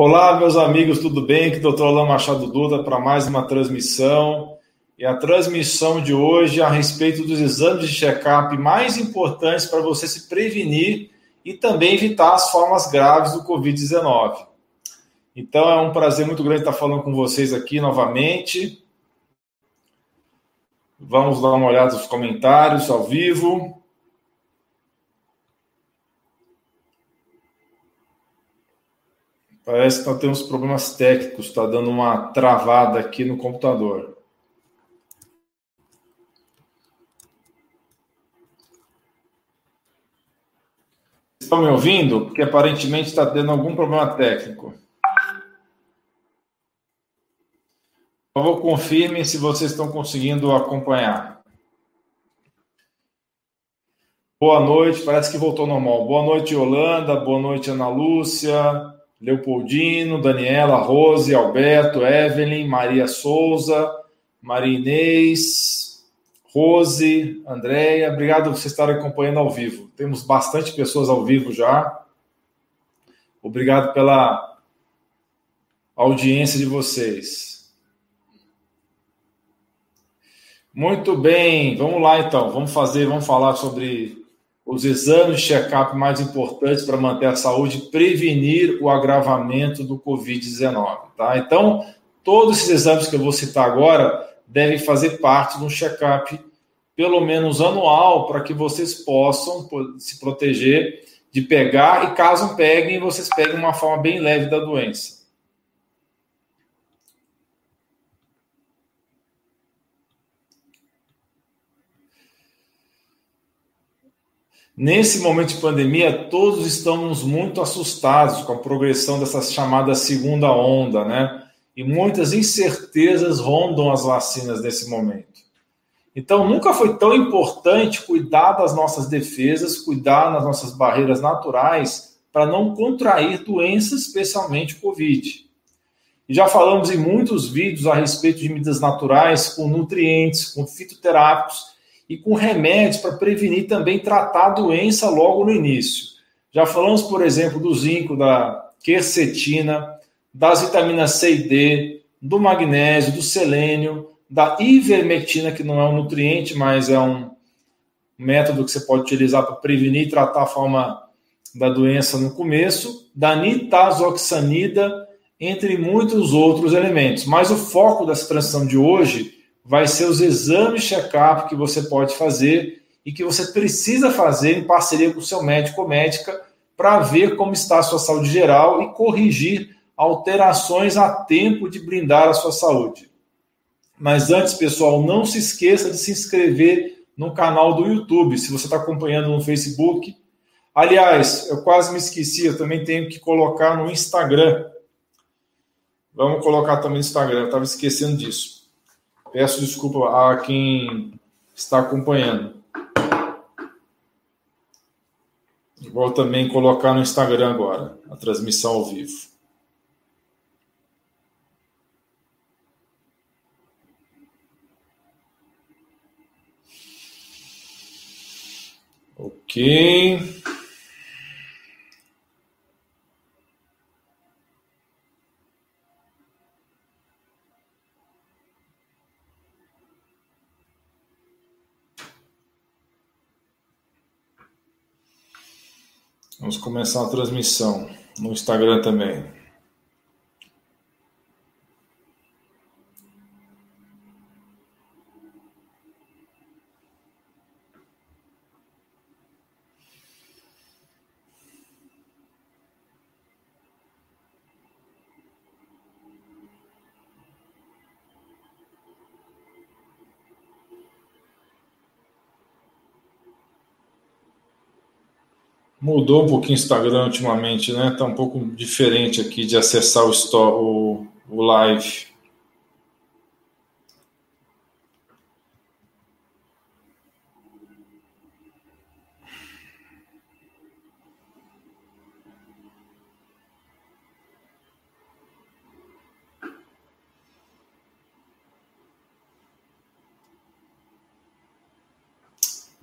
Olá, meus amigos, tudo bem? Aqui é o Dr. Alain Machado Duda para mais uma transmissão. E a transmissão de hoje é a respeito dos exames de check-up mais importantes para você se prevenir e também evitar as formas graves do Covid-19. Então é um prazer muito grande estar falando com vocês aqui novamente. Vamos dar uma olhada nos comentários ao vivo. Parece que nós temos problemas técnicos, está dando uma travada aqui no computador. Estão me ouvindo? Porque aparentemente está tendo algum problema técnico. Por favor, confirmem se vocês estão conseguindo acompanhar. Boa noite, parece que voltou normal. Boa noite, Holanda. Boa noite, Ana Lúcia. Leopoldino, Daniela, Rose, Alberto, Evelyn, Maria Souza, Maria Inês, Rose, Andréia. Obrigado por vocês estarem acompanhando ao vivo. Temos bastante pessoas ao vivo já. Obrigado pela audiência de vocês. Muito bem, vamos lá então. Vamos fazer, vamos falar sobre os exames de check-up mais importantes para manter a saúde prevenir o agravamento do Covid-19. Tá? Então, todos esses exames que eu vou citar agora devem fazer parte de um check-up, pelo menos anual, para que vocês possam se proteger de pegar e, caso peguem, vocês peguem uma forma bem leve da doença. Nesse momento de pandemia, todos estamos muito assustados com a progressão dessa chamada segunda onda, né? E muitas incertezas rondam as vacinas nesse momento. Então, nunca foi tão importante cuidar das nossas defesas, cuidar das nossas barreiras naturais para não contrair doenças, especialmente o Covid. E já falamos em muitos vídeos a respeito de medidas naturais com nutrientes, com fitoterápicos e com remédios para prevenir também tratar a doença logo no início. Já falamos, por exemplo, do zinco, da quercetina, das vitaminas C e D, do magnésio, do selênio, da ivermectina, que não é um nutriente, mas é um método que você pode utilizar para prevenir e tratar a forma da doença no começo, da nitazoxanida, entre muitos outros elementos. Mas o foco dessa transição de hoje vai ser os exames check-up que você pode fazer e que você precisa fazer em parceria com o seu médico ou médica para ver como está a sua saúde geral e corrigir alterações a tempo de blindar a sua saúde. Mas antes, pessoal, não se esqueça de se inscrever no canal do YouTube, se você está acompanhando no Facebook. Aliás, eu quase me esqueci, eu também tenho que colocar no Instagram. Vamos colocar também no Instagram, eu estava esquecendo disso. Peço desculpa a quem está acompanhando. Vou também colocar no Instagram agora a transmissão ao vivo. Ok. Vamos começar a transmissão no Instagram também. Mudou um pouquinho o Instagram ultimamente, né? Tá um pouco diferente aqui de acessar o, store, o, o live.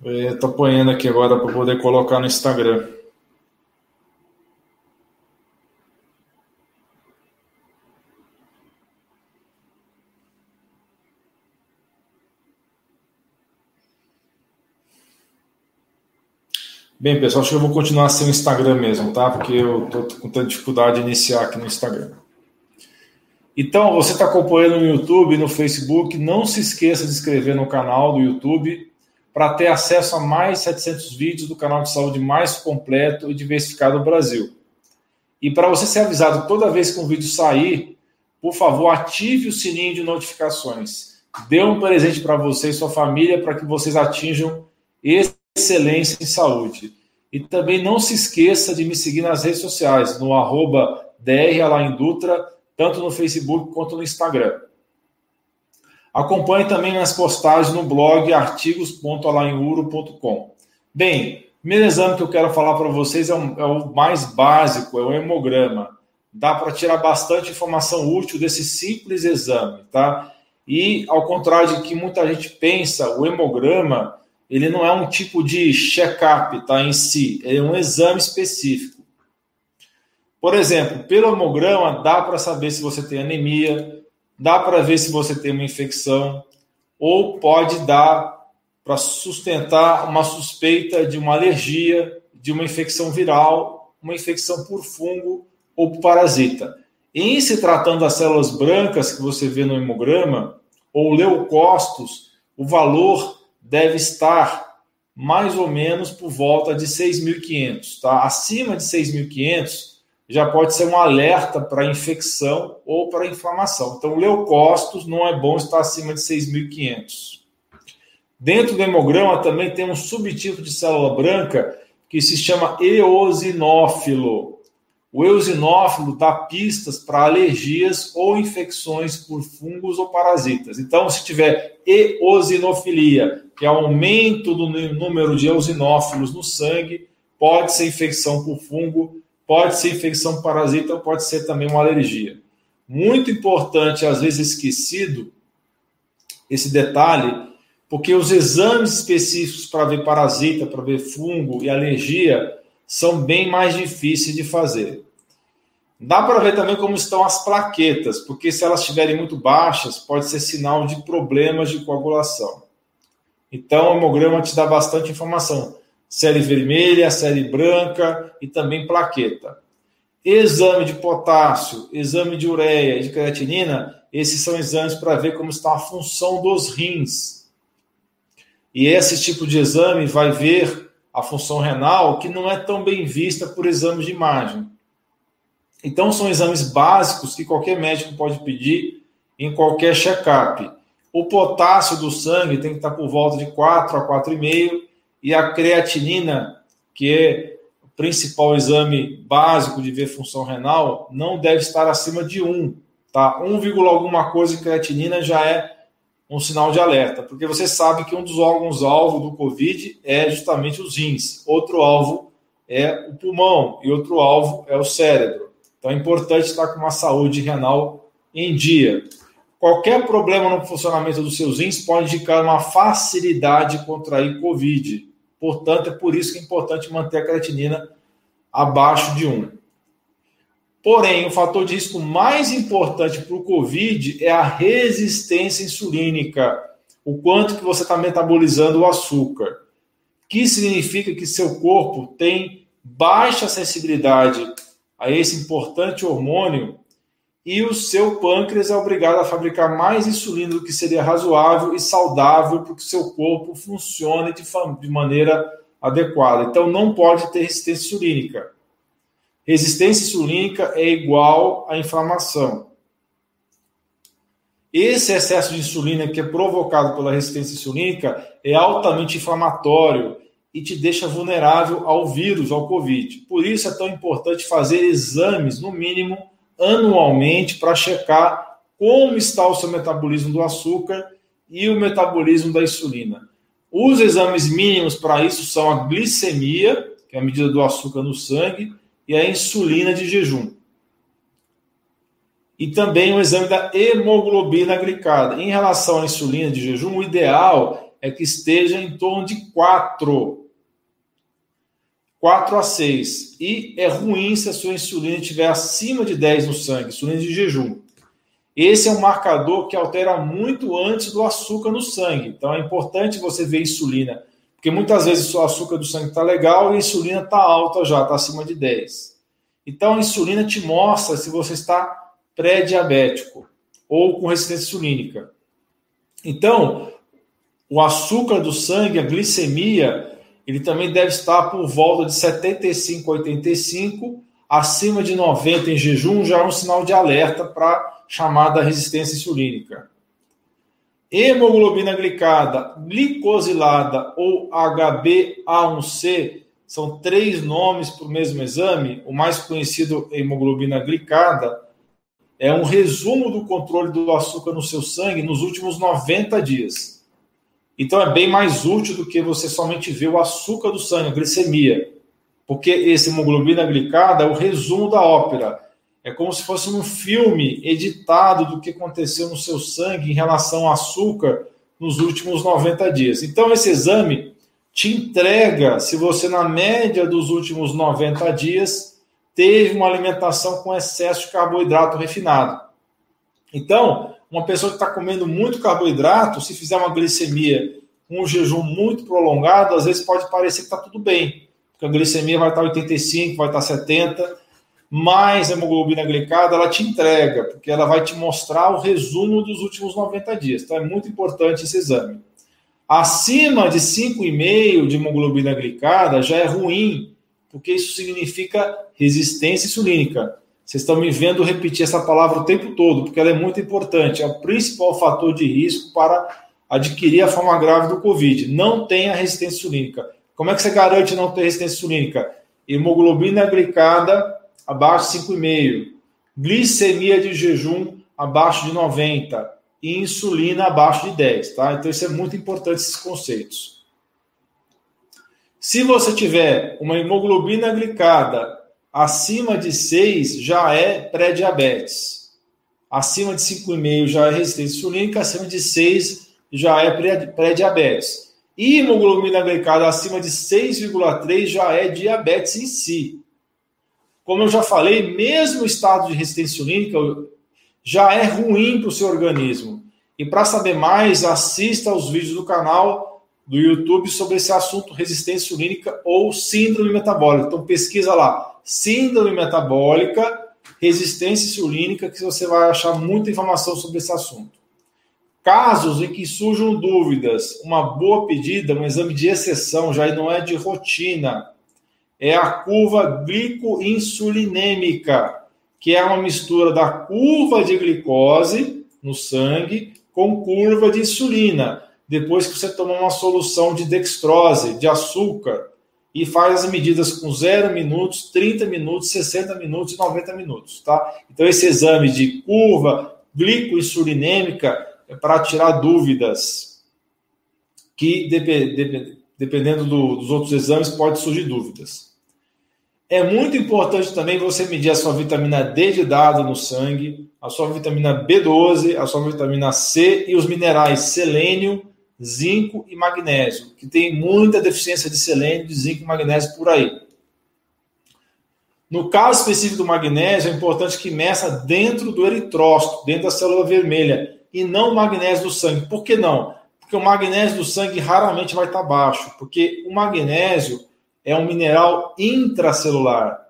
Estou apanhando aqui agora para poder colocar no Instagram. Bem, pessoal, acho que eu vou continuar sem o Instagram mesmo, tá? Porque eu estou com tanta dificuldade de iniciar aqui no Instagram. Então, você está acompanhando no YouTube, no Facebook, não se esqueça de inscrever no canal do YouTube para ter acesso a mais 700 vídeos do canal de saúde mais completo e diversificado do Brasil. E para você ser avisado toda vez que um vídeo sair, por favor, ative o sininho de notificações. Dê um presente para você e sua família para que vocês atinjam excelência em saúde. E também não se esqueça de me seguir nas redes sociais, no arroba Dutra, tanto no Facebook quanto no Instagram. Acompanhe também minhas postagens no blog artigos.alainuro.com. Bem, o primeiro exame que eu quero falar para vocês é, um, é, o mais básico, é o hemograma. Dá para tirar bastante informação útil desse simples exame, tá? E ao contrário de que muita gente pensa, o hemograma ele não é um tipo de check-up tá, em si, é um exame específico. Por exemplo, pelo hemograma dá para saber se você tem anemia, dá para ver se você tem uma infecção, ou pode dar para sustentar uma suspeita de uma alergia, de uma infecção viral, uma infecção por fungo ou por parasita. Em se tratando das células brancas que você vê no hemograma, ou leucócitos, o valor deve estar mais ou menos por volta de 6.500, tá? Acima de 6.500 já pode ser um alerta para infecção ou para inflamação. Então, leucócitos não é bom estar acima de 6.500. Dentro do hemograma também tem um subtipo de célula branca que se chama eosinófilo. O eosinófilo dá pistas para alergias ou infecções por fungos ou parasitas. Então, se tiver eosinofilia, que é aumento do número de eosinófilos no sangue, pode ser infecção por fungo, pode ser infecção parasita ou pode ser também uma alergia. Muito importante, às vezes esquecido, esse detalhe, porque os exames específicos para ver parasita, para ver fungo e alergia são bem mais difíceis de fazer. Dá para ver também como estão as plaquetas, porque se elas estiverem muito baixas, pode ser sinal de problemas de coagulação. Então, o hemograma te dá bastante informação. Série vermelha, série branca e também plaqueta. Exame de potássio, exame de ureia e de creatinina, esses são exames para ver como está a função dos rins. E esse tipo de exame vai ver a função renal, que não é tão bem vista por exames de imagem. Então, são exames básicos que qualquer médico pode pedir em qualquer check-up. O potássio do sangue tem que estar por volta de 4 a 4,5 e a creatinina, que é o principal exame básico de ver função renal, não deve estar acima de 1. Tá? 1, alguma coisa de creatinina já é um sinal de alerta, porque você sabe que um dos órgãos-alvo do Covid é justamente os rins, outro alvo é o pulmão e outro alvo é o cérebro. Então é importante estar com uma saúde renal em dia. Qualquer problema no funcionamento dos seus rins pode indicar uma facilidade de contrair Covid. Portanto, é por isso que é importante manter a creatinina abaixo de 1. Porém, o fator de risco mais importante para o Covid é a resistência insulínica, o quanto que você está metabolizando o açúcar, que significa que seu corpo tem baixa sensibilidade a esse importante hormônio e o seu pâncreas é obrigado a fabricar mais insulina do que seria razoável e saudável para que seu corpo funcione de, de maneira adequada. Então, não pode ter resistência insulínica. Resistência insulínica é igual à inflamação. Esse excesso de insulina que é provocado pela resistência insulínica é altamente inflamatório e te deixa vulnerável ao vírus, ao Covid. Por isso é tão importante fazer exames, no mínimo, anualmente, para checar como está o seu metabolismo do açúcar e o metabolismo da insulina. Os exames mínimos para isso são a glicemia, que é a medida do açúcar no sangue, e a insulina de jejum. E também o exame da hemoglobina glicada. Em relação à insulina de jejum, o ideal é que esteja em torno de 4 4 a 6. E é ruim se a sua insulina estiver acima de 10 no sangue, insulina de jejum. Esse é um marcador que altera muito antes do açúcar no sangue. Então é importante você ver insulina, porque muitas vezes o açúcar do sangue está legal e a insulina está alta já, está acima de 10. Então a insulina te mostra se você está pré-diabético ou com resistência insulínica. Então, o açúcar do sangue, a glicemia, ele também deve estar por volta de 75 a 85, acima de 90 em jejum já é um sinal de alerta para chamada resistência insulínica hemoglobina glicada, glicosilada ou HbA1c são três nomes para o mesmo exame. O mais conhecido, hemoglobina glicada, é um resumo do controle do açúcar no seu sangue nos últimos 90 dias. Então é bem mais útil do que você somente ver o açúcar do sangue, a glicemia. Porque esse hemoglobina glicada é o resumo da ópera é como se fosse um filme editado do que aconteceu no seu sangue em relação ao açúcar nos últimos 90 dias. Então, esse exame te entrega se você, na média dos últimos 90 dias, teve uma alimentação com excesso de carboidrato refinado. Então, uma pessoa que está comendo muito carboidrato, se fizer uma glicemia com um jejum muito prolongado, às vezes pode parecer que está tudo bem, porque a glicemia vai estar 85, vai estar 70, mais hemoglobina glicada ela te entrega, porque ela vai te mostrar o resumo dos últimos 90 dias. Então é muito importante esse exame. Acima de 5,5 de hemoglobina glicada já é ruim, porque isso significa resistência insulínica. Vocês estão me vendo repetir essa palavra o tempo todo, porque ela é muito importante. É o principal fator de risco para adquirir a forma grave do Covid. Não tem a resistência insulínica. Como é que você garante não ter resistência insulínica? Hemoglobina glicada abaixo de 5,5, glicemia de jejum abaixo de 90 e insulina abaixo de 10, tá? Então isso é muito importante esses conceitos. Se você tiver uma hemoglobina glicada acima de 6, já é pré-diabetes. Acima de 5,5 já é resistência insulínica, acima de 6 já é pré-diabetes. E hemoglobina glicada acima de 6,3 já é diabetes em si. Como eu já falei, mesmo o estado de resistência insulínica já é ruim para o seu organismo. E para saber mais, assista aos vídeos do canal do YouTube sobre esse assunto, resistência insulínica ou síndrome metabólica. Então pesquisa lá, síndrome metabólica, resistência insulínica, que você vai achar muita informação sobre esse assunto. Casos em que surjam dúvidas, uma boa pedida, um exame de exceção, já não é de rotina, é a curva glicoinsulinêmica, que é uma mistura da curva de glicose no sangue com curva de insulina, depois que você toma uma solução de dextrose, de açúcar, e faz as medidas com 0 minutos, 30 minutos, 60 minutos e 90 minutos, tá? Então esse exame de curva glicoinsulinêmica é para tirar dúvidas que dependendo do, dos outros exames pode surgir dúvidas. É muito importante também você medir a sua vitamina D de dado no sangue, a sua vitamina B12, a sua vitamina C e os minerais selênio, zinco e magnésio, que tem muita deficiência de selênio, de zinco e magnésio por aí. No caso específico do magnésio, é importante que meça dentro do eritrócito, dentro da célula vermelha, e não o magnésio do sangue. Por que não? Porque o magnésio do sangue raramente vai estar baixo, porque o magnésio é um mineral intracelular.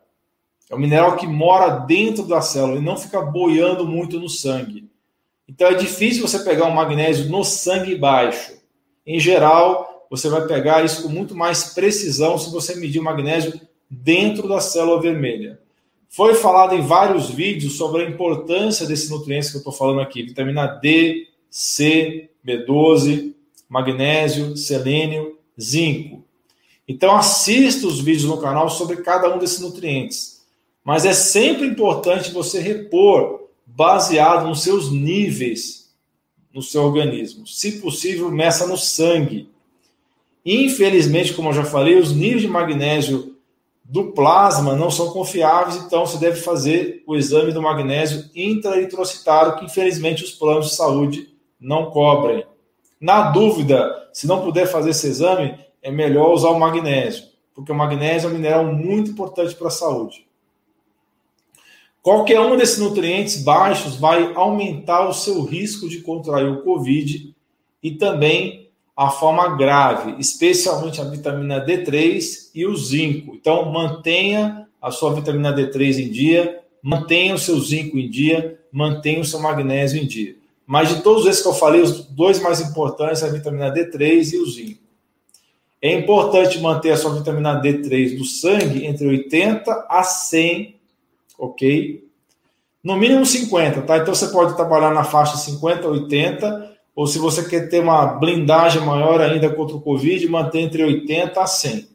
É um mineral que mora dentro da célula e não fica boiando muito no sangue. Então é difícil você pegar um magnésio no sangue baixo. Em geral, você vai pegar isso com muito mais precisão se você medir o magnésio dentro da célula vermelha. Foi falado em vários vídeos sobre a importância desses nutrientes que eu estou falando aqui: vitamina D, C, B12, magnésio, selênio, zinco. Então assista os vídeos no canal sobre cada um desses nutrientes. Mas é sempre importante você repor baseado nos seus níveis no seu organismo. Se possível, meça no sangue. Infelizmente, como eu já falei, os níveis de magnésio do plasma não são confiáveis, então você deve fazer o exame do magnésio intraeritrocitário, que infelizmente os planos de saúde não cobrem. Na dúvida, se não puder fazer esse exame, é melhor usar o magnésio, porque o magnésio é um mineral muito importante para a saúde. Qualquer um desses nutrientes baixos vai aumentar o seu risco de contrair o Covid e também a forma grave, especialmente a vitamina D3 e o zinco. Então, mantenha a sua vitamina D3 em dia, mantenha o seu zinco em dia, mantenha o seu magnésio em dia. Mas de todos esses que eu falei, os dois mais importantes são a vitamina D3 e o zinco. É importante manter a sua vitamina D3 do sangue entre 80 a 100, ok? No mínimo 50, tá? Então você pode trabalhar na faixa 50 a 80, ou se você quer ter uma blindagem maior ainda contra o Covid, manter entre 80 a 100.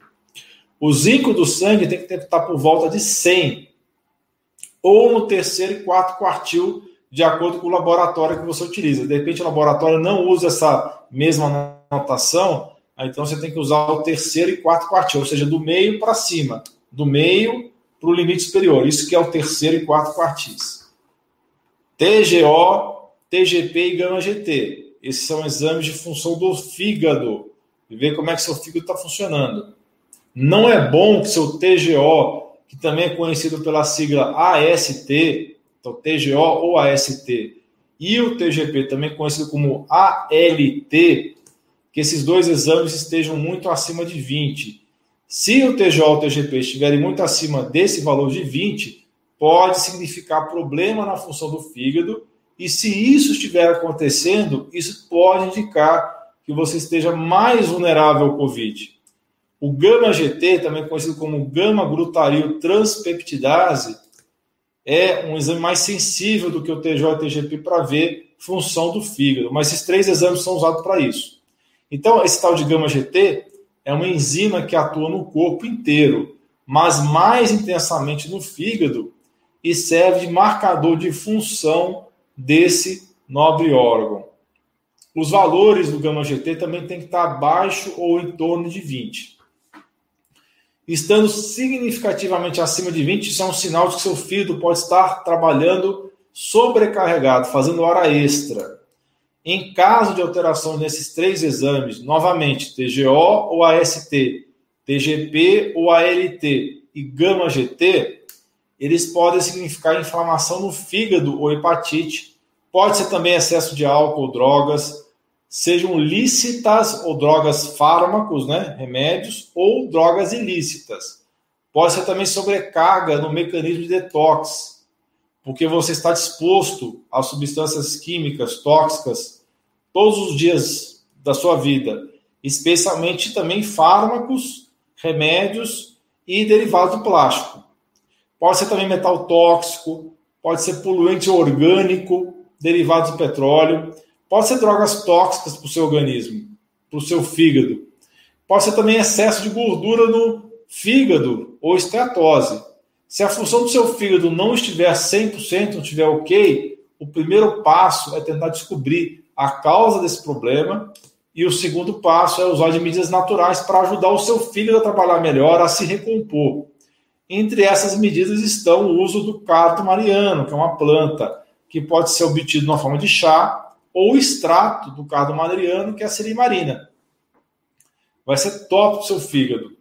O zinco do sangue tem que estar por volta de 100, ou no terceiro e quarto quartil, de acordo com o laboratório que você utiliza. De repente, o laboratório não usa essa mesma anotação, então você tem que usar o terceiro e quarto quartil, ou seja, do meio para cima, do meio para o limite superior. Isso que é o terceiro e quarto quartis. TGO, TGP e gama GT. Esses são exames de função do fígado. E ver como é que seu fígado está funcionando. Não é bom que seu TGO, que também é conhecido pela sigla AST, então TGO ou AST, e o TGP, também conhecido como ALT, que esses dois exames estejam muito acima de 20. Se o TGO ou o TGP estiverem muito acima desse valor de 20, pode significar problema na função do fígado e se isso estiver acontecendo, isso pode indicar que você esteja mais vulnerável ao Covid. O gama-GT, também conhecido como gama-glutaril transpeptidase, é um exame mais sensível do que o TJ e TGP para ver função do fígado, mas esses três exames são usados para isso. Então, esse tal de gama-GT é uma enzima que atua no corpo inteiro, mas mais intensamente no fígado e serve de marcador de função desse nobre órgão. Os valores do gama GT também tem que estar abaixo ou em torno de 20. Estando significativamente acima de 20, isso é um sinal de que seu fígado pode estar trabalhando sobrecarregado, fazendo hora extra. Em caso de alteração nesses três exames, novamente, TGO ou AST, TGP ou ALT e gama GT, eles podem significar inflamação no fígado ou hepatite, Pode ser também excesso de álcool, drogas, sejam lícitas ou drogas fármacos, né, remédios, ou drogas ilícitas. Pode ser também sobrecarga no mecanismo de detox, porque você está disposto a substâncias químicas tóxicas todos os dias da sua vida, especialmente também fármacos, remédios e derivados do plástico. Pode ser também metal tóxico, pode ser poluente orgânico, derivados do petróleo, pode ser drogas tóxicas para o seu organismo, para o seu fígado. Pode ser também excesso de gordura no fígado ou esteatose. Se a função do seu fígado não estiver 100%, não estiver ok, o primeiro passo é tentar descobrir a causa desse problema e o segundo passo é usar de medidas naturais para ajudar o seu fígado a trabalhar melhor, a se recompor. Entre essas medidas estão o uso do carto mariano, que é uma planta que pode ser obtido na forma de chá, ou extrato do cardo madriano, que é a silimarina. Vai ser top para o seu fígado.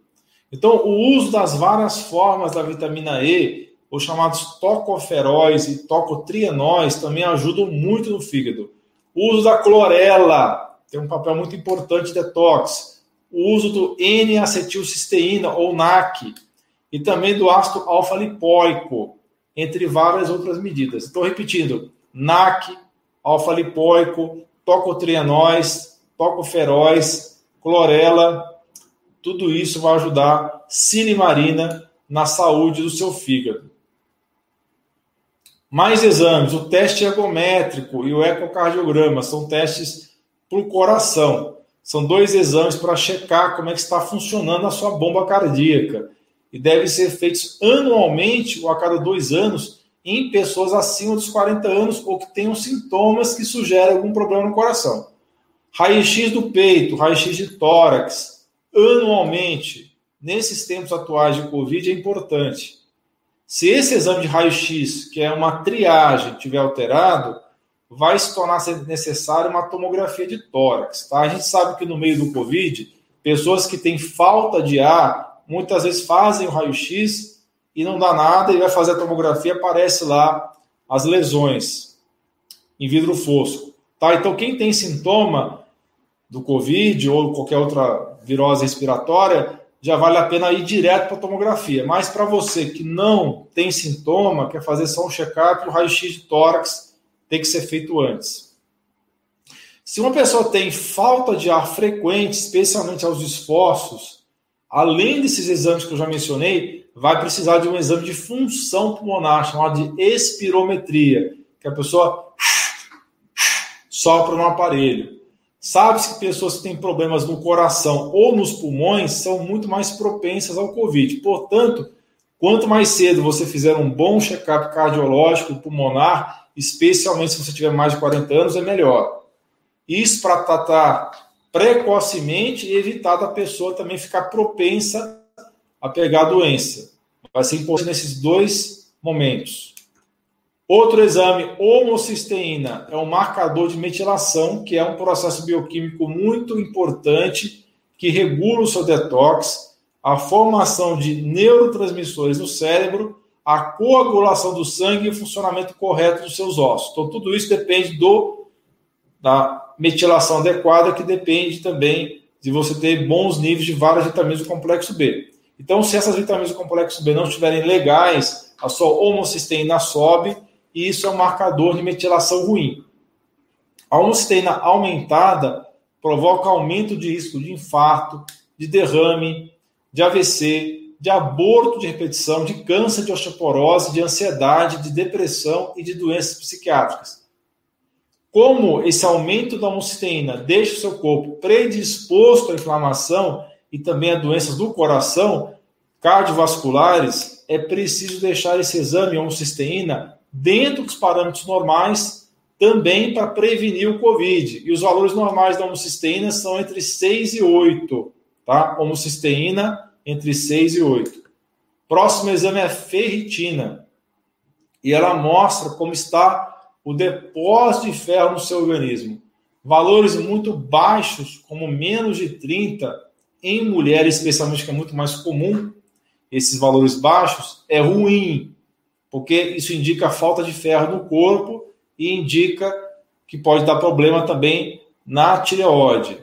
Então, o uso das várias formas da vitamina E, os chamados tocoferóis e tocotrienóis, também ajudam muito no fígado. O uso da clorela tem um papel muito importante de detox. O uso do N-acetilcisteína, ou NAC, e também do ácido alfa-lipóico entre várias outras medidas. Estou repetindo: NAC, alfa-lipoico, tocotrienóis, tocoferóis, clorela, tudo isso vai ajudar silimarina na saúde do seu fígado. Mais exames: o teste ergométrico e o ecocardiograma são testes para o coração. São dois exames para checar como é que está funcionando a sua bomba cardíaca e devem ser feitos anualmente ou a cada dois anos em pessoas acima dos 40 anos ou que tenham sintomas que sugerem algum problema no coração. Raio-X do peito, raio-X de tórax, anualmente, nesses tempos atuais de Covid, é importante. Se esse exame de raio-X, que é uma triagem, tiver alterado, vai se tornar necessário uma tomografia de tórax. Tá? A gente sabe que no meio do Covid, pessoas que têm falta de ar muitas vezes fazem o raio-x e não dá nada, e vai fazer a tomografia, aparece lá as lesões em vidro fosco. Tá? Então, quem tem sintoma do Covid ou qualquer outra virose respiratória, já vale a pena ir direto para a tomografia. Mas para você que não tem sintoma, quer fazer só um check-up, o raio-x de tórax tem que ser feito antes. Se uma pessoa tem falta de ar frequente, especialmente aos esforços, além desses exames que eu já mencionei, vai precisar de um exame de função pulmonar, chamado de espirometria, que a pessoa sopra no aparelho. Sabe-se que pessoas que têm problemas no coração ou nos pulmões são muito mais propensas ao Covid. Portanto, quanto mais cedo você fizer um bom check-up cardiológico pulmonar, especialmente se você tiver mais de 40 anos, é melhor. Isso para tratar precocemente e evitar da pessoa também ficar propensa a pegar a doença. Vai ser importante nesses dois momentos. Outro exame, homocisteína, é um marcador de metilação, que é um processo bioquímico muito importante que regula o seu detox, a formação de neurotransmissores no cérebro, a coagulação do sangue e o funcionamento correto dos seus ossos. Então, tudo isso depende do, da metilação adequada, que depende também de você ter bons níveis de várias vitaminas do complexo B. Então, se essas vitaminas do complexo B não estiverem legais, a sua homocisteína sobe e isso é um marcador de metilação ruim. A homocisteína aumentada provoca aumento de risco de infarto, de derrame, de AVC, de aborto de repetição, de câncer de osteoporose, de ansiedade, de depressão e de doenças psiquiátricas. Como esse aumento da homocisteína deixa o seu corpo predisposto à inflamação e também a doenças do coração cardiovasculares, é preciso deixar esse exame homocisteína dentro dos parâmetros normais, também para prevenir o Covid. E os valores normais da homocisteína são entre 6 e 8, tá? Homocisteína entre 6 e 8. Próximo exame é ferritina. E ela mostra como está o depósito de ferro no seu organismo. Valores muito baixos, como menos de 30, em mulheres, especialmente, que é muito mais comum, esses valores baixos, é ruim porque isso indica falta de ferro no corpo e indica que pode dar problema também na tireoide.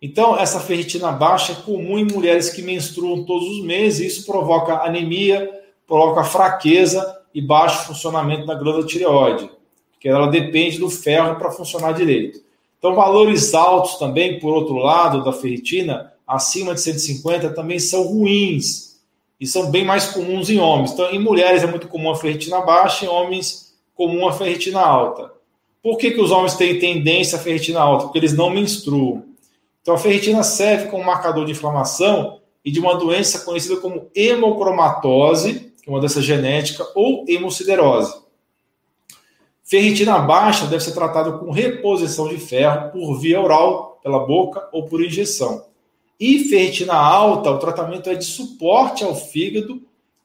Então, essa ferritina baixa é comum em mulheres que menstruam todos os meses, isso provoca anemia, provoca fraqueza e baixo funcionamento da glândula tireoide, porque ela depende do ferro para funcionar direito. Então, valores altos também, por outro lado, da ferritina, acima de 150, também são ruins e são bem mais comuns em homens. Então, em mulheres é muito comum a ferritina baixa, em homens comum a ferritina alta. Por que, que os homens têm tendência à ferritina alta? Porque eles não menstruam. Então, a ferritina serve como marcador de inflamação e de uma doença conhecida como hemocromatose, que uma doença genética, ou hemociderose. Ferritina baixa deve ser tratada com reposição de ferro por via oral, pela boca ou por injeção. E ferritina alta, o tratamento é de suporte ao fígado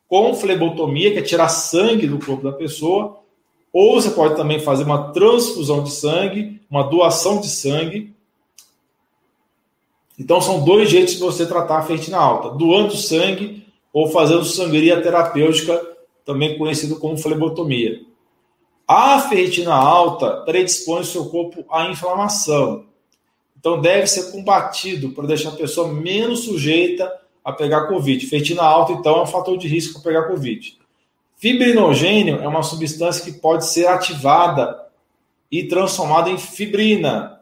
com flebotomia, que é tirar sangue do corpo da pessoa, ou você pode também fazer uma transfusão de sangue, uma doação de sangue. Então são dois jeitos de você tratar a ferritina alta: doando sangue ou fazendo sangria terapêutica, também conhecido como flebotomia. A ferritina alta predispõe o seu corpo à inflamação. Então, deve ser combatido para deixar a pessoa menos sujeita a pegar Covid. Ferritina alta, então, é um fator de risco para pegar Covid. Fibrinogênio é uma substância que pode ser ativada e transformada em fibrina.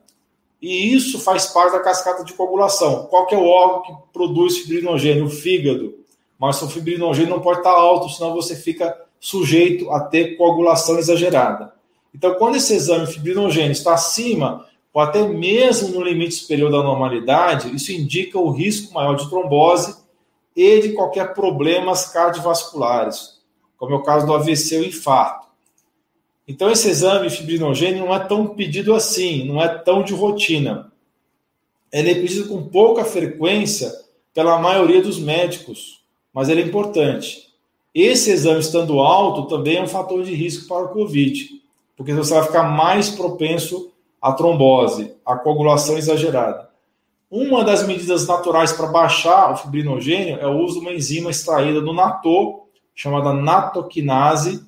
E isso faz parte da cascata de coagulação. Qual é o órgão que produz fibrinogênio? O fígado. Mas o fibrinogênio não pode estar alto, senão você fica sujeito a ter coagulação exagerada. Então, quando esse exame fibrinogênio está acima ou até mesmo no limite superior da normalidade, isso indica o risco maior de trombose e de qualquer problemas cardiovasculares, como é o caso do AVC ou infarto. Então, esse exame fibrinogênio não é tão pedido assim, não é tão de rotina. Ele é pedido com pouca frequência pela maioria dos médicos, mas ele é importante. Esse exame estando alto também é um fator de risco para o COVID, porque você vai ficar mais propenso a trombose, a coagulação exagerada. Uma das medidas naturais para baixar o fibrinogênio é o uso de uma enzima extraída do natô, chamada natoquinase,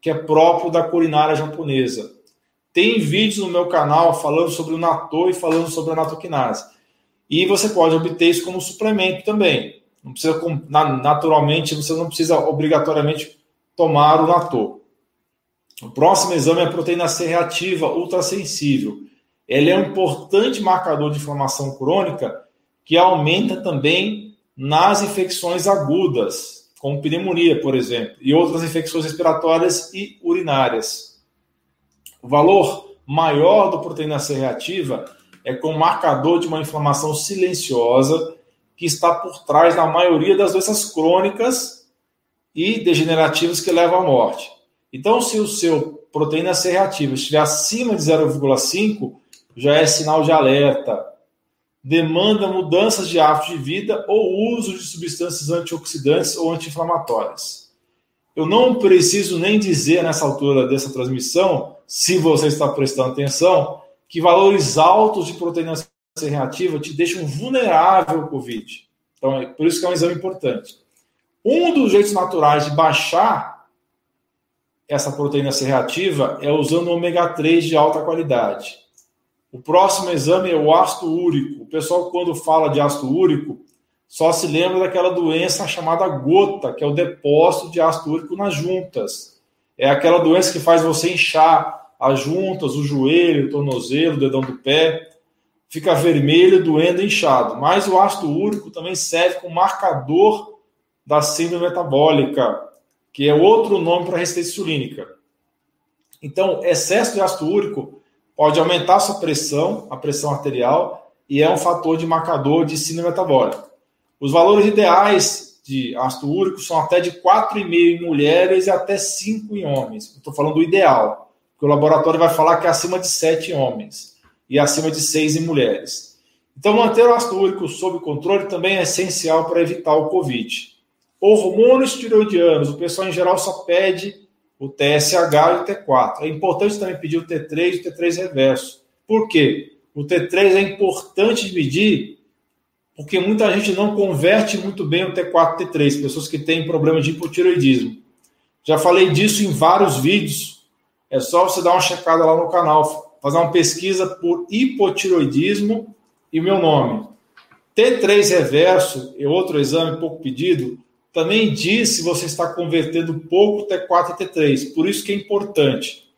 que é próprio da culinária japonesa. Tem vídeos no meu canal falando sobre o natô e falando sobre a natoquinase. E você pode obter isso como suplemento também. Não precisa naturalmente, você não precisa obrigatoriamente tomar o natô. O próximo exame é a proteína C reativa ultrassensível. Ele é um importante marcador de inflamação crônica que aumenta também nas infecções agudas, como pneumonia, por exemplo, e outras infecções respiratórias e urinárias. O valor maior da proteína C reativa é como marcador de uma inflamação silenciosa que está por trás da maioria das doenças crônicas e degenerativas que levam à morte. Então, se o seu proteína C reativa estiver acima de 0,5, já é sinal de alerta. Demanda mudanças de hábitos de vida ou uso de substâncias antioxidantes ou anti-inflamatórias. Eu não preciso nem dizer nessa altura dessa transmissão, se você está prestando atenção, que valores altos de proteína C reativa te deixam vulnerável ao Covid. Então, é por isso que é um exame importante. Um dos jeitos naturais de baixar essa proteína C reativa é usando ômega 3 de alta qualidade. O próximo exame é o ácido úrico. O pessoal, quando fala de ácido úrico, só se lembra daquela doença chamada gota, que é o depósito de ácido úrico nas juntas. É aquela doença que faz você inchar as juntas, o joelho, o tornozelo, o dedão do pé. Fica vermelho, doendo, inchado. Mas o ácido úrico também serve como marcador da síndrome metabólica, que é outro nome para resistência insulínica. Então, excesso de ácido úrico pode aumentar a sua pressão, a pressão arterial, e é um fator de marcador de síndrome metabólica. Os valores ideais de ácido úrico são até de 4,5 em mulheres e até 5 em homens. Estou falando do ideal, porque o laboratório vai falar que é acima de 7 em homens e acima de 6 em mulheres. Então, manter o ácido úrico sob controle também é essencial para evitar o COVID. Hormônios tiroidianos, o pessoal em geral só pede o TSH e o T4. É importante também pedir o T3 e o T3 reverso. Por quê? O T3 é importante de medir porque muita gente não converte muito bem o T4 e T3, pessoas que têm problema de hipotiroidismo. Já falei disso em vários vídeos. É só você dar uma checada lá no canal, fazer uma pesquisa por hipotiroidismo e o meu nome. T3 reverso é outro exame pouco pedido, também diz se você está convertendo pouco T4 e T3. Por isso que é importante.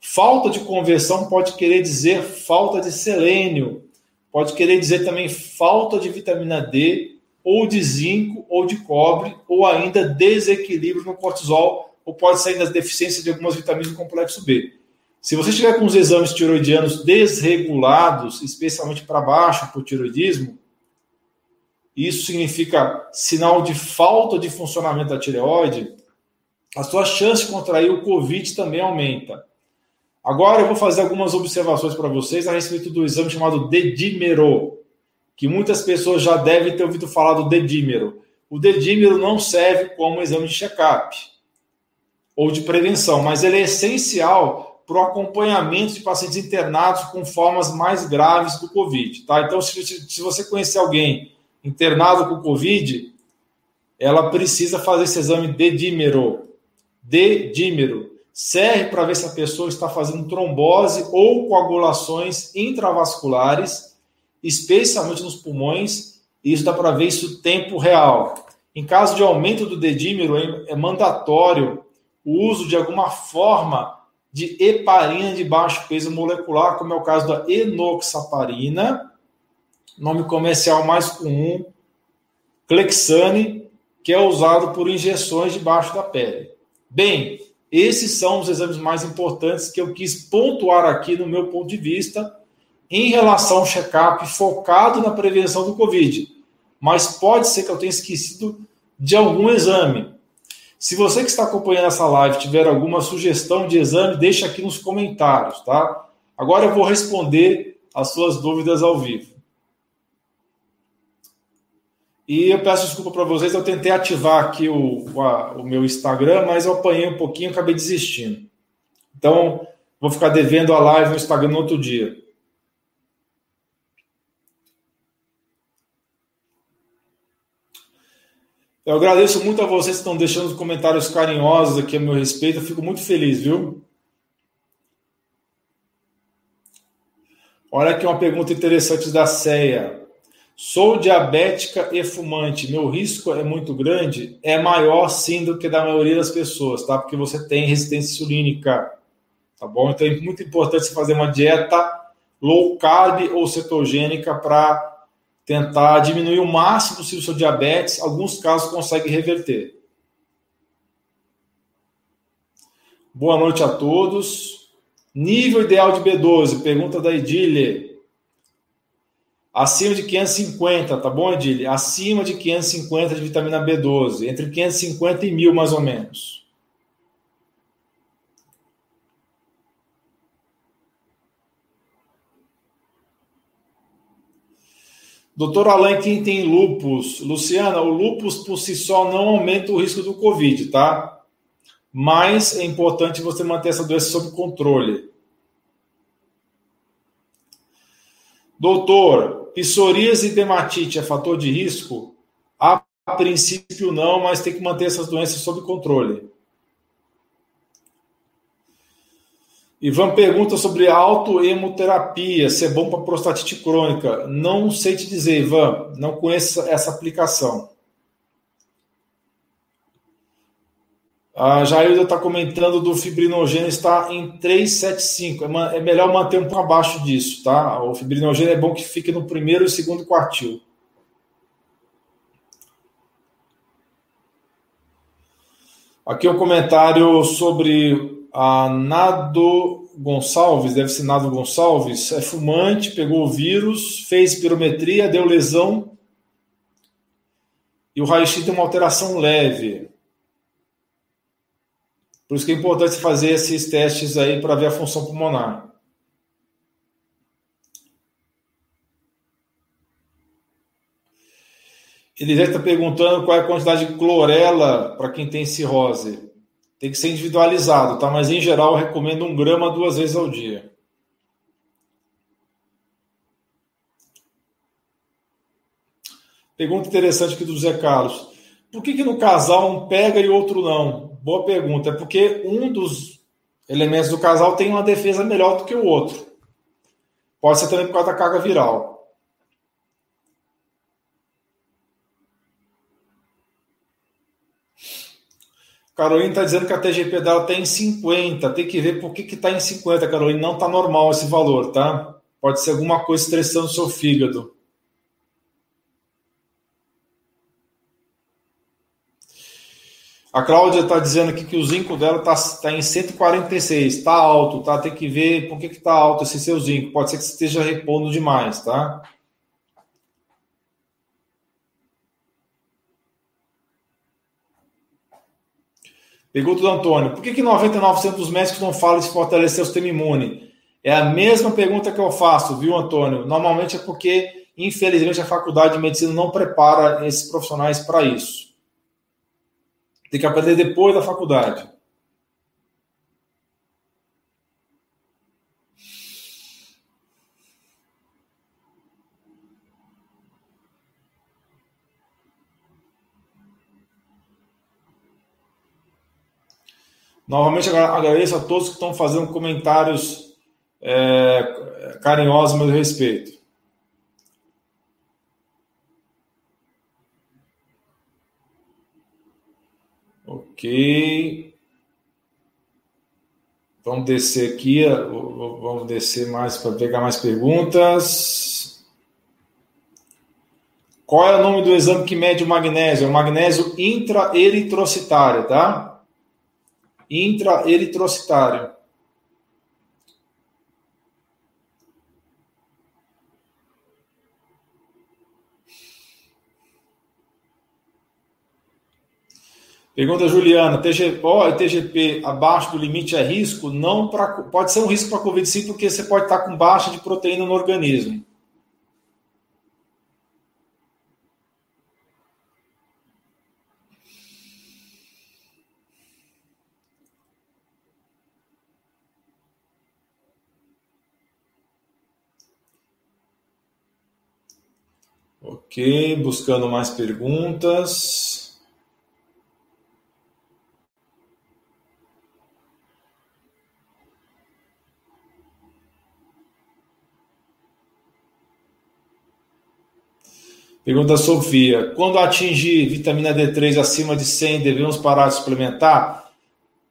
Falta de conversão pode querer dizer falta de selênio, pode querer dizer também falta de vitamina D, ou de zinco, ou de cobre, ou ainda desequilíbrio no cortisol, ou pode ser ainda deficiência de algumas vitaminas do complexo B. Se você estiver com os exames tiroidianos desregulados, especialmente para baixo, por tiroidismo, isso significa sinal de falta de funcionamento da tireoide, a sua chance de contrair o Covid também aumenta. Agora eu vou fazer algumas observações para vocês a respeito do exame chamado dedímero, que muitas pessoas já devem ter ouvido falar do dedímero. O dedímero não serve como exame de check-up ou de prevenção, mas ele é essencial para o acompanhamento de pacientes internados com formas mais graves do Covid. Tá? Então, se, se você conhecer alguém internado com Covid, ela precisa fazer esse exame de dímero. De dímero. Serve para ver se a pessoa está fazendo trombose ou coagulações intravasculares, especialmente nos pulmões. Isso dá para ver isso em tempo real. Em caso de aumento do dedímero, é mandatório o uso de alguma forma de heparina de baixo peso molecular, como é o caso da enoxaparina, nome comercial mais comum, Clexane, que é usado por injeções debaixo da pele. Bem, esses são os exames mais importantes que eu quis pontuar aqui no meu ponto de vista em relação ao check-up focado na prevenção do Covid. Mas pode ser que eu tenha esquecido de algum exame. Se você que está acompanhando essa live tiver alguma sugestão de exame, deixa aqui nos comentários, tá? Agora eu vou responder as suas dúvidas ao vivo. E eu peço desculpa para vocês, eu tentei ativar aqui o, a, o meu Instagram, mas eu apanhei um pouquinho e acabei desistindo. Então, vou ficar devendo a live no Instagram no outro dia. Eu agradeço muito a vocês que estão deixando comentários carinhosos aqui a meu respeito. Eu fico muito feliz, viu? Olha aqui uma pergunta interessante da CEA. Sou diabética e fumante. Meu risco é muito grande? É maior sim do que da maioria das pessoas, tá? Porque você tem resistência insulínica, tá bom? Então é muito importante você fazer uma dieta low carb ou cetogênica para tentar diminuir o máximo possível o seu diabetes. Alguns casos consegue reverter. Boa noite a todos. Nível ideal de B12, pergunta da Edile. Acima de 550, tá bom, Edile? Acima de 550 de vitamina B12, entre 550 e 1000 mais ou menos. Doutor Alain, quem tem lupus? Luciana, o lupus por si só não aumenta o risco do Covid, tá? Mas é importante você manter essa doença sob controle. Doutor, psoríase e dermatite é fator de risco? A princípio não, mas tem que manter essas doenças sob controle. Ivan pergunta sobre autoemoterapia, se é bom para prostatite crônica. Não sei te dizer, Ivan, não conheço essa aplicação. A Jailda está comentando do fibrinogênio está em 375. É, é melhor manter um pouco abaixo disso, tá? O fibrinogênio é bom que fique no primeiro e segundo quartil. Aqui um comentário sobre a Nado Gonçalves, deve ser Nado Gonçalves, é fumante, pegou o vírus, fez pirometria, deu lesão e o raio-x tem uma alteração leve. Por isso que é importante fazer esses testes aí para ver a função pulmonar. Ele já está perguntando qual é a quantidade de clorela para quem tem cirrose. Tem que ser individualizado, tá? Mas em geral recomendo um grama duas vezes ao dia. Pergunta interessante aqui do Zé Carlos. Por que, que no casal um pega e outro não? Boa pergunta. É porque um dos elementos do casal tem uma defesa melhor do que o outro. Pode ser também por causa da carga viral. Caroline está dizendo que a TGP dela está em 50. Tem que ver por que está em 50, Caroline. Não está normal esse valor, tá? Pode ser alguma coisa estressando o seu fígado. A Cláudia está dizendo aqui que o zinco dela está tá em 146. Está alto, tá? Tem que ver por que está alto esse seu zinco. Pode ser que esteja repondo demais, tá? Pergunta do Antônio: por que, que 99% dos médicos não falam de fortalecer o sistema imune? É a mesma pergunta que eu faço, viu, Antônio? Normalmente é porque, infelizmente, a faculdade de medicina não prepara esses profissionais para isso. Tem que aprender depois da faculdade. Novamente agradeço a todos que estão fazendo comentários é, carinhosos a meu respeito. Ok. Vamos descer aqui, vamos descer mais para pegar mais perguntas. Qual é o nome do exame que mede o magnésio? É o magnésio intraeritrocitário, tá? Intraeritrocitário. Pergunta Juliana, TGP abaixo do limite é risco? Não pra, pode ser um risco para a Covid sim, porque você pode estar com baixa de proteína no organismo. Ok, buscando mais perguntas. Pergunta Sofia: Quando atingir vitamina D3 acima de 100, devemos parar de suplementar?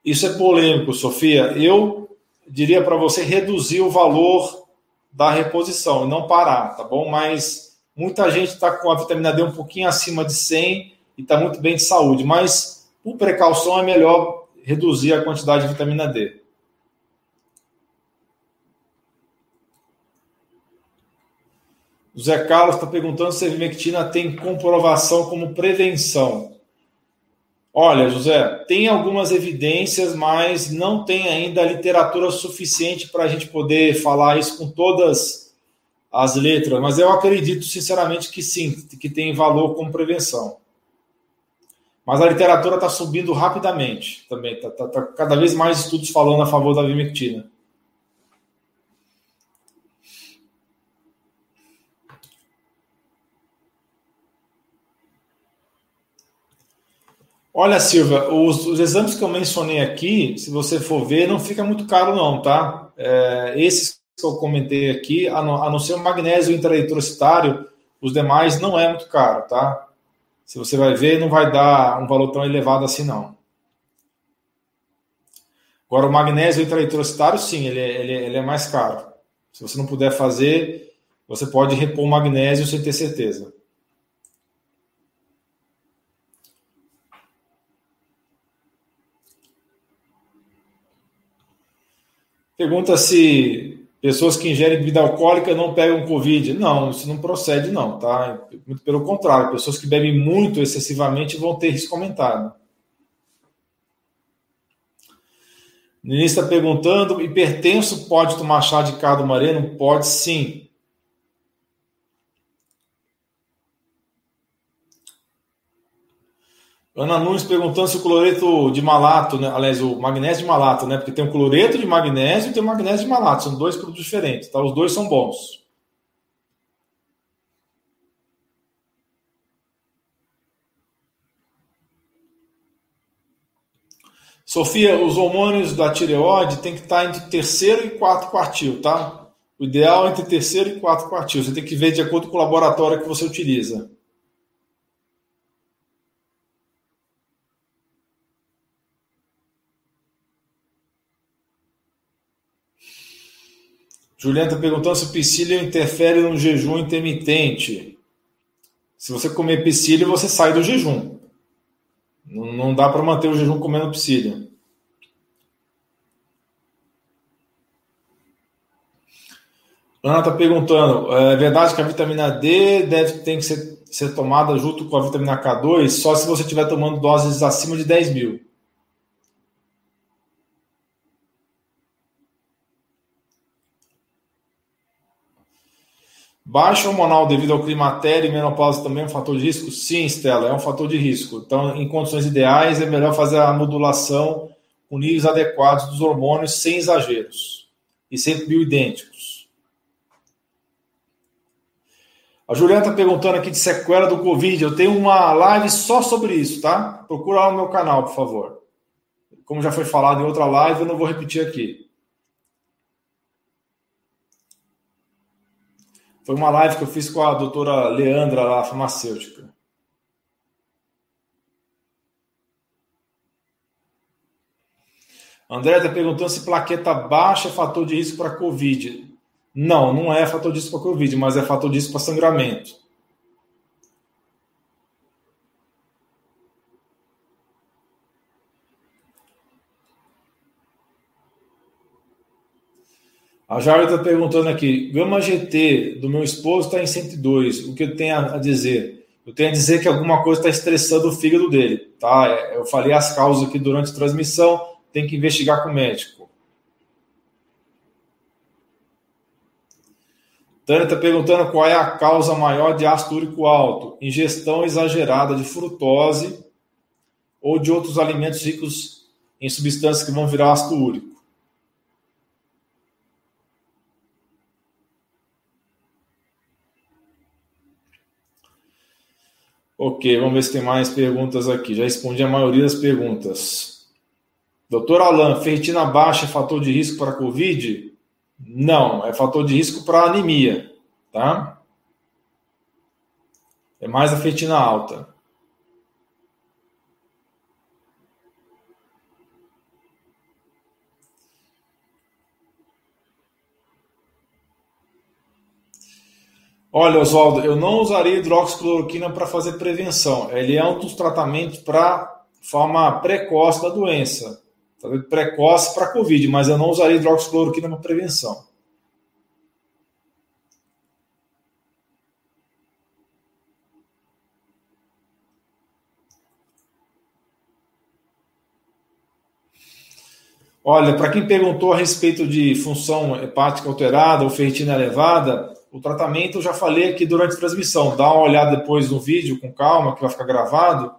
Isso é polêmico, Sofia. Eu diria para você reduzir o valor da reposição e não parar, tá bom? Mas muita gente está com a vitamina D um pouquinho acima de 100 e está muito bem de saúde, mas por precaução é melhor reduzir a quantidade de vitamina D. O Zé Carlos está perguntando se a ivermectina tem comprovação como prevenção. Olha, José, tem algumas evidências, mas não tem ainda literatura suficiente para a gente poder falar isso com todas as letras. Mas eu acredito, sinceramente, que sim, que tem valor como prevenção. Mas a literatura está subindo rapidamente também. Está tá, tá cada vez mais estudos falando a favor da ivermectina. Olha, Silvia, os, os, exames que eu mencionei aqui, se você for ver, não fica muito caro não, tá? É, esses eu comentei aqui, a não, a não ser o magnésio intraeritrocitário, os demais não é muito caro, tá? Se você vai ver, não vai dar um valor tão elevado assim, não. Agora, o magnésio intraeritrocitário, sim, ele, é, ele, é, ele é mais caro. Se você não puder fazer, você pode repor o magnésio sem ter certeza. Pergunta se pessoas que ingerem bebida alcoólica não pegam Covid. Não, isso não procede, não, tá? Muito pelo contrário, pessoas que bebem muito excessivamente vão ter risco aumentado. O está perguntando: hipertenso pode tomar chá de cardo mareno? Pode sim. Ana Nunes perguntando se o cloreto de malato, né? aliás, o magnésio de malato, né? Porque tem o cloreto de magnésio e tem o magnésio de malato, são dois produtos diferentes, tá? Os dois são bons. Sofia, os hormônios da tireoide tem que estar entre terceiro e quarto quartil, tá? O ideal é entre terceiro e quarto quartil. Você tem que ver de acordo com o laboratório que você utiliza. Juliana está perguntando se o psyllium interfere no jejum intermitente. Se você comer psyllium, você sai do jejum. Não, não dá para manter o jejum comendo psyllium. Ana está perguntando: é verdade que a vitamina D deve tem que ser, ser tomada junto com a vitamina K2 só se você estiver tomando doses acima de 10 mil? Baixa hormonal devido ao climatério e menopausa também é um fator de risco? Sim, Stella, é um fator de risco. Então, em condições ideais, é melhor fazer a modulação com níveis adequados dos hormônios sem exageros e sempre bioidênticos. A Juliana está perguntando aqui de sequela do Covid. Eu tenho uma live só sobre isso, tá? Procura lá no meu canal, por favor. Como já foi falado em outra live, eu não vou repetir aqui. Foi uma live que eu fiz com a doutora Leandra, lá, farmacêutica. André está perguntando se plaqueta baixa é fator de risco para Covid. Não, não é fator de risco para Covid, mas é fator de risco para sangramento. A Jair está perguntando aqui: Gama GT do meu esposo está em 102. O que eu tenho a dizer? Eu tenho a dizer que alguma coisa está estressando o fígado dele. Tá? É, eu falei as causas aqui durante a transmissão, tem que investigar com o médico. Tânia está perguntando qual é a causa maior de ácido úrico alto: ingestão exagerada de frutose ou de outros alimentos ricos em substâncias que vão virar ácido úrico. Ok, vamos ver se tem mais perguntas aqui. Já respondi a maioria das perguntas. Doutor Alain, ferritina baixa é fator de risco para Covid? Não, é fator de risco para anemia, tá? É mais a ferritina alta. Olha, Oswaldo, eu não usaria hidroxicloroquina para fazer prevenção. Ele é um dos tratamentos para forma precoce da doença. Precoce para Covid, mas eu não usaria hidroxicloroquina para prevenção. Olha, para quem perguntou a respeito de função hepática alterada ou ferritina elevada, o tratamento eu já falei aqui durante a transmissão. Dá uma olhada depois no vídeo com calma, que vai ficar gravado.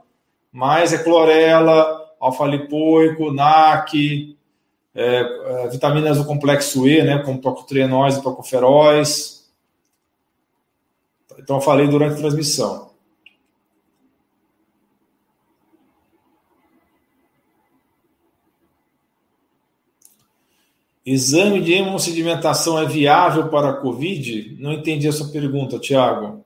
Mas é clorela, alfa-lipoico, NAC, é, é, vitaminas do complexo E, né, como tocotrienóis e tocoferóis. Então eu falei durante a transmissão. Exame de hemossedimentação é viável para a COVID? Não entendi a sua pergunta, Tiago.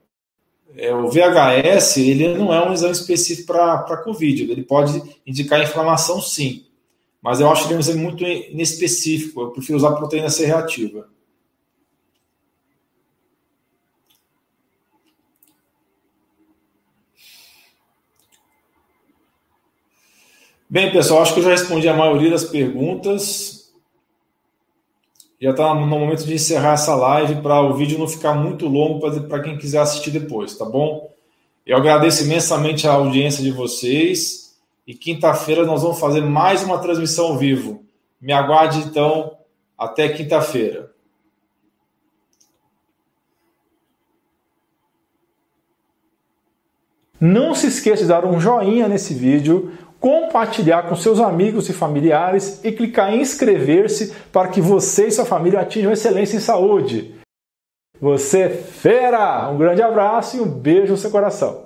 É, o VHS ele não é um exame específico para a COVID. Ele pode indicar inflamação, sim. Mas eu acho que ele é um exame muito inespecífico. Eu prefiro usar proteína C reativa. Bem, pessoal, acho que eu já respondi a maioria das perguntas já está no momento de encerrar essa live para o vídeo não ficar muito longo para quem quiser assistir depois, tá bom? Eu agradeço imensamente a audiência de vocês e quinta-feira nós vamos fazer mais uma transmissão ao vivo. Me aguarde então até quinta-feira. Não se esqueça de dar um joinha nesse vídeo, compartilhar com seus amigos e familiares e clicar em inscrever-se para que você e sua família atinjam excelência em saúde. Você é fera! Um grande abraço e um beijo no seu coração.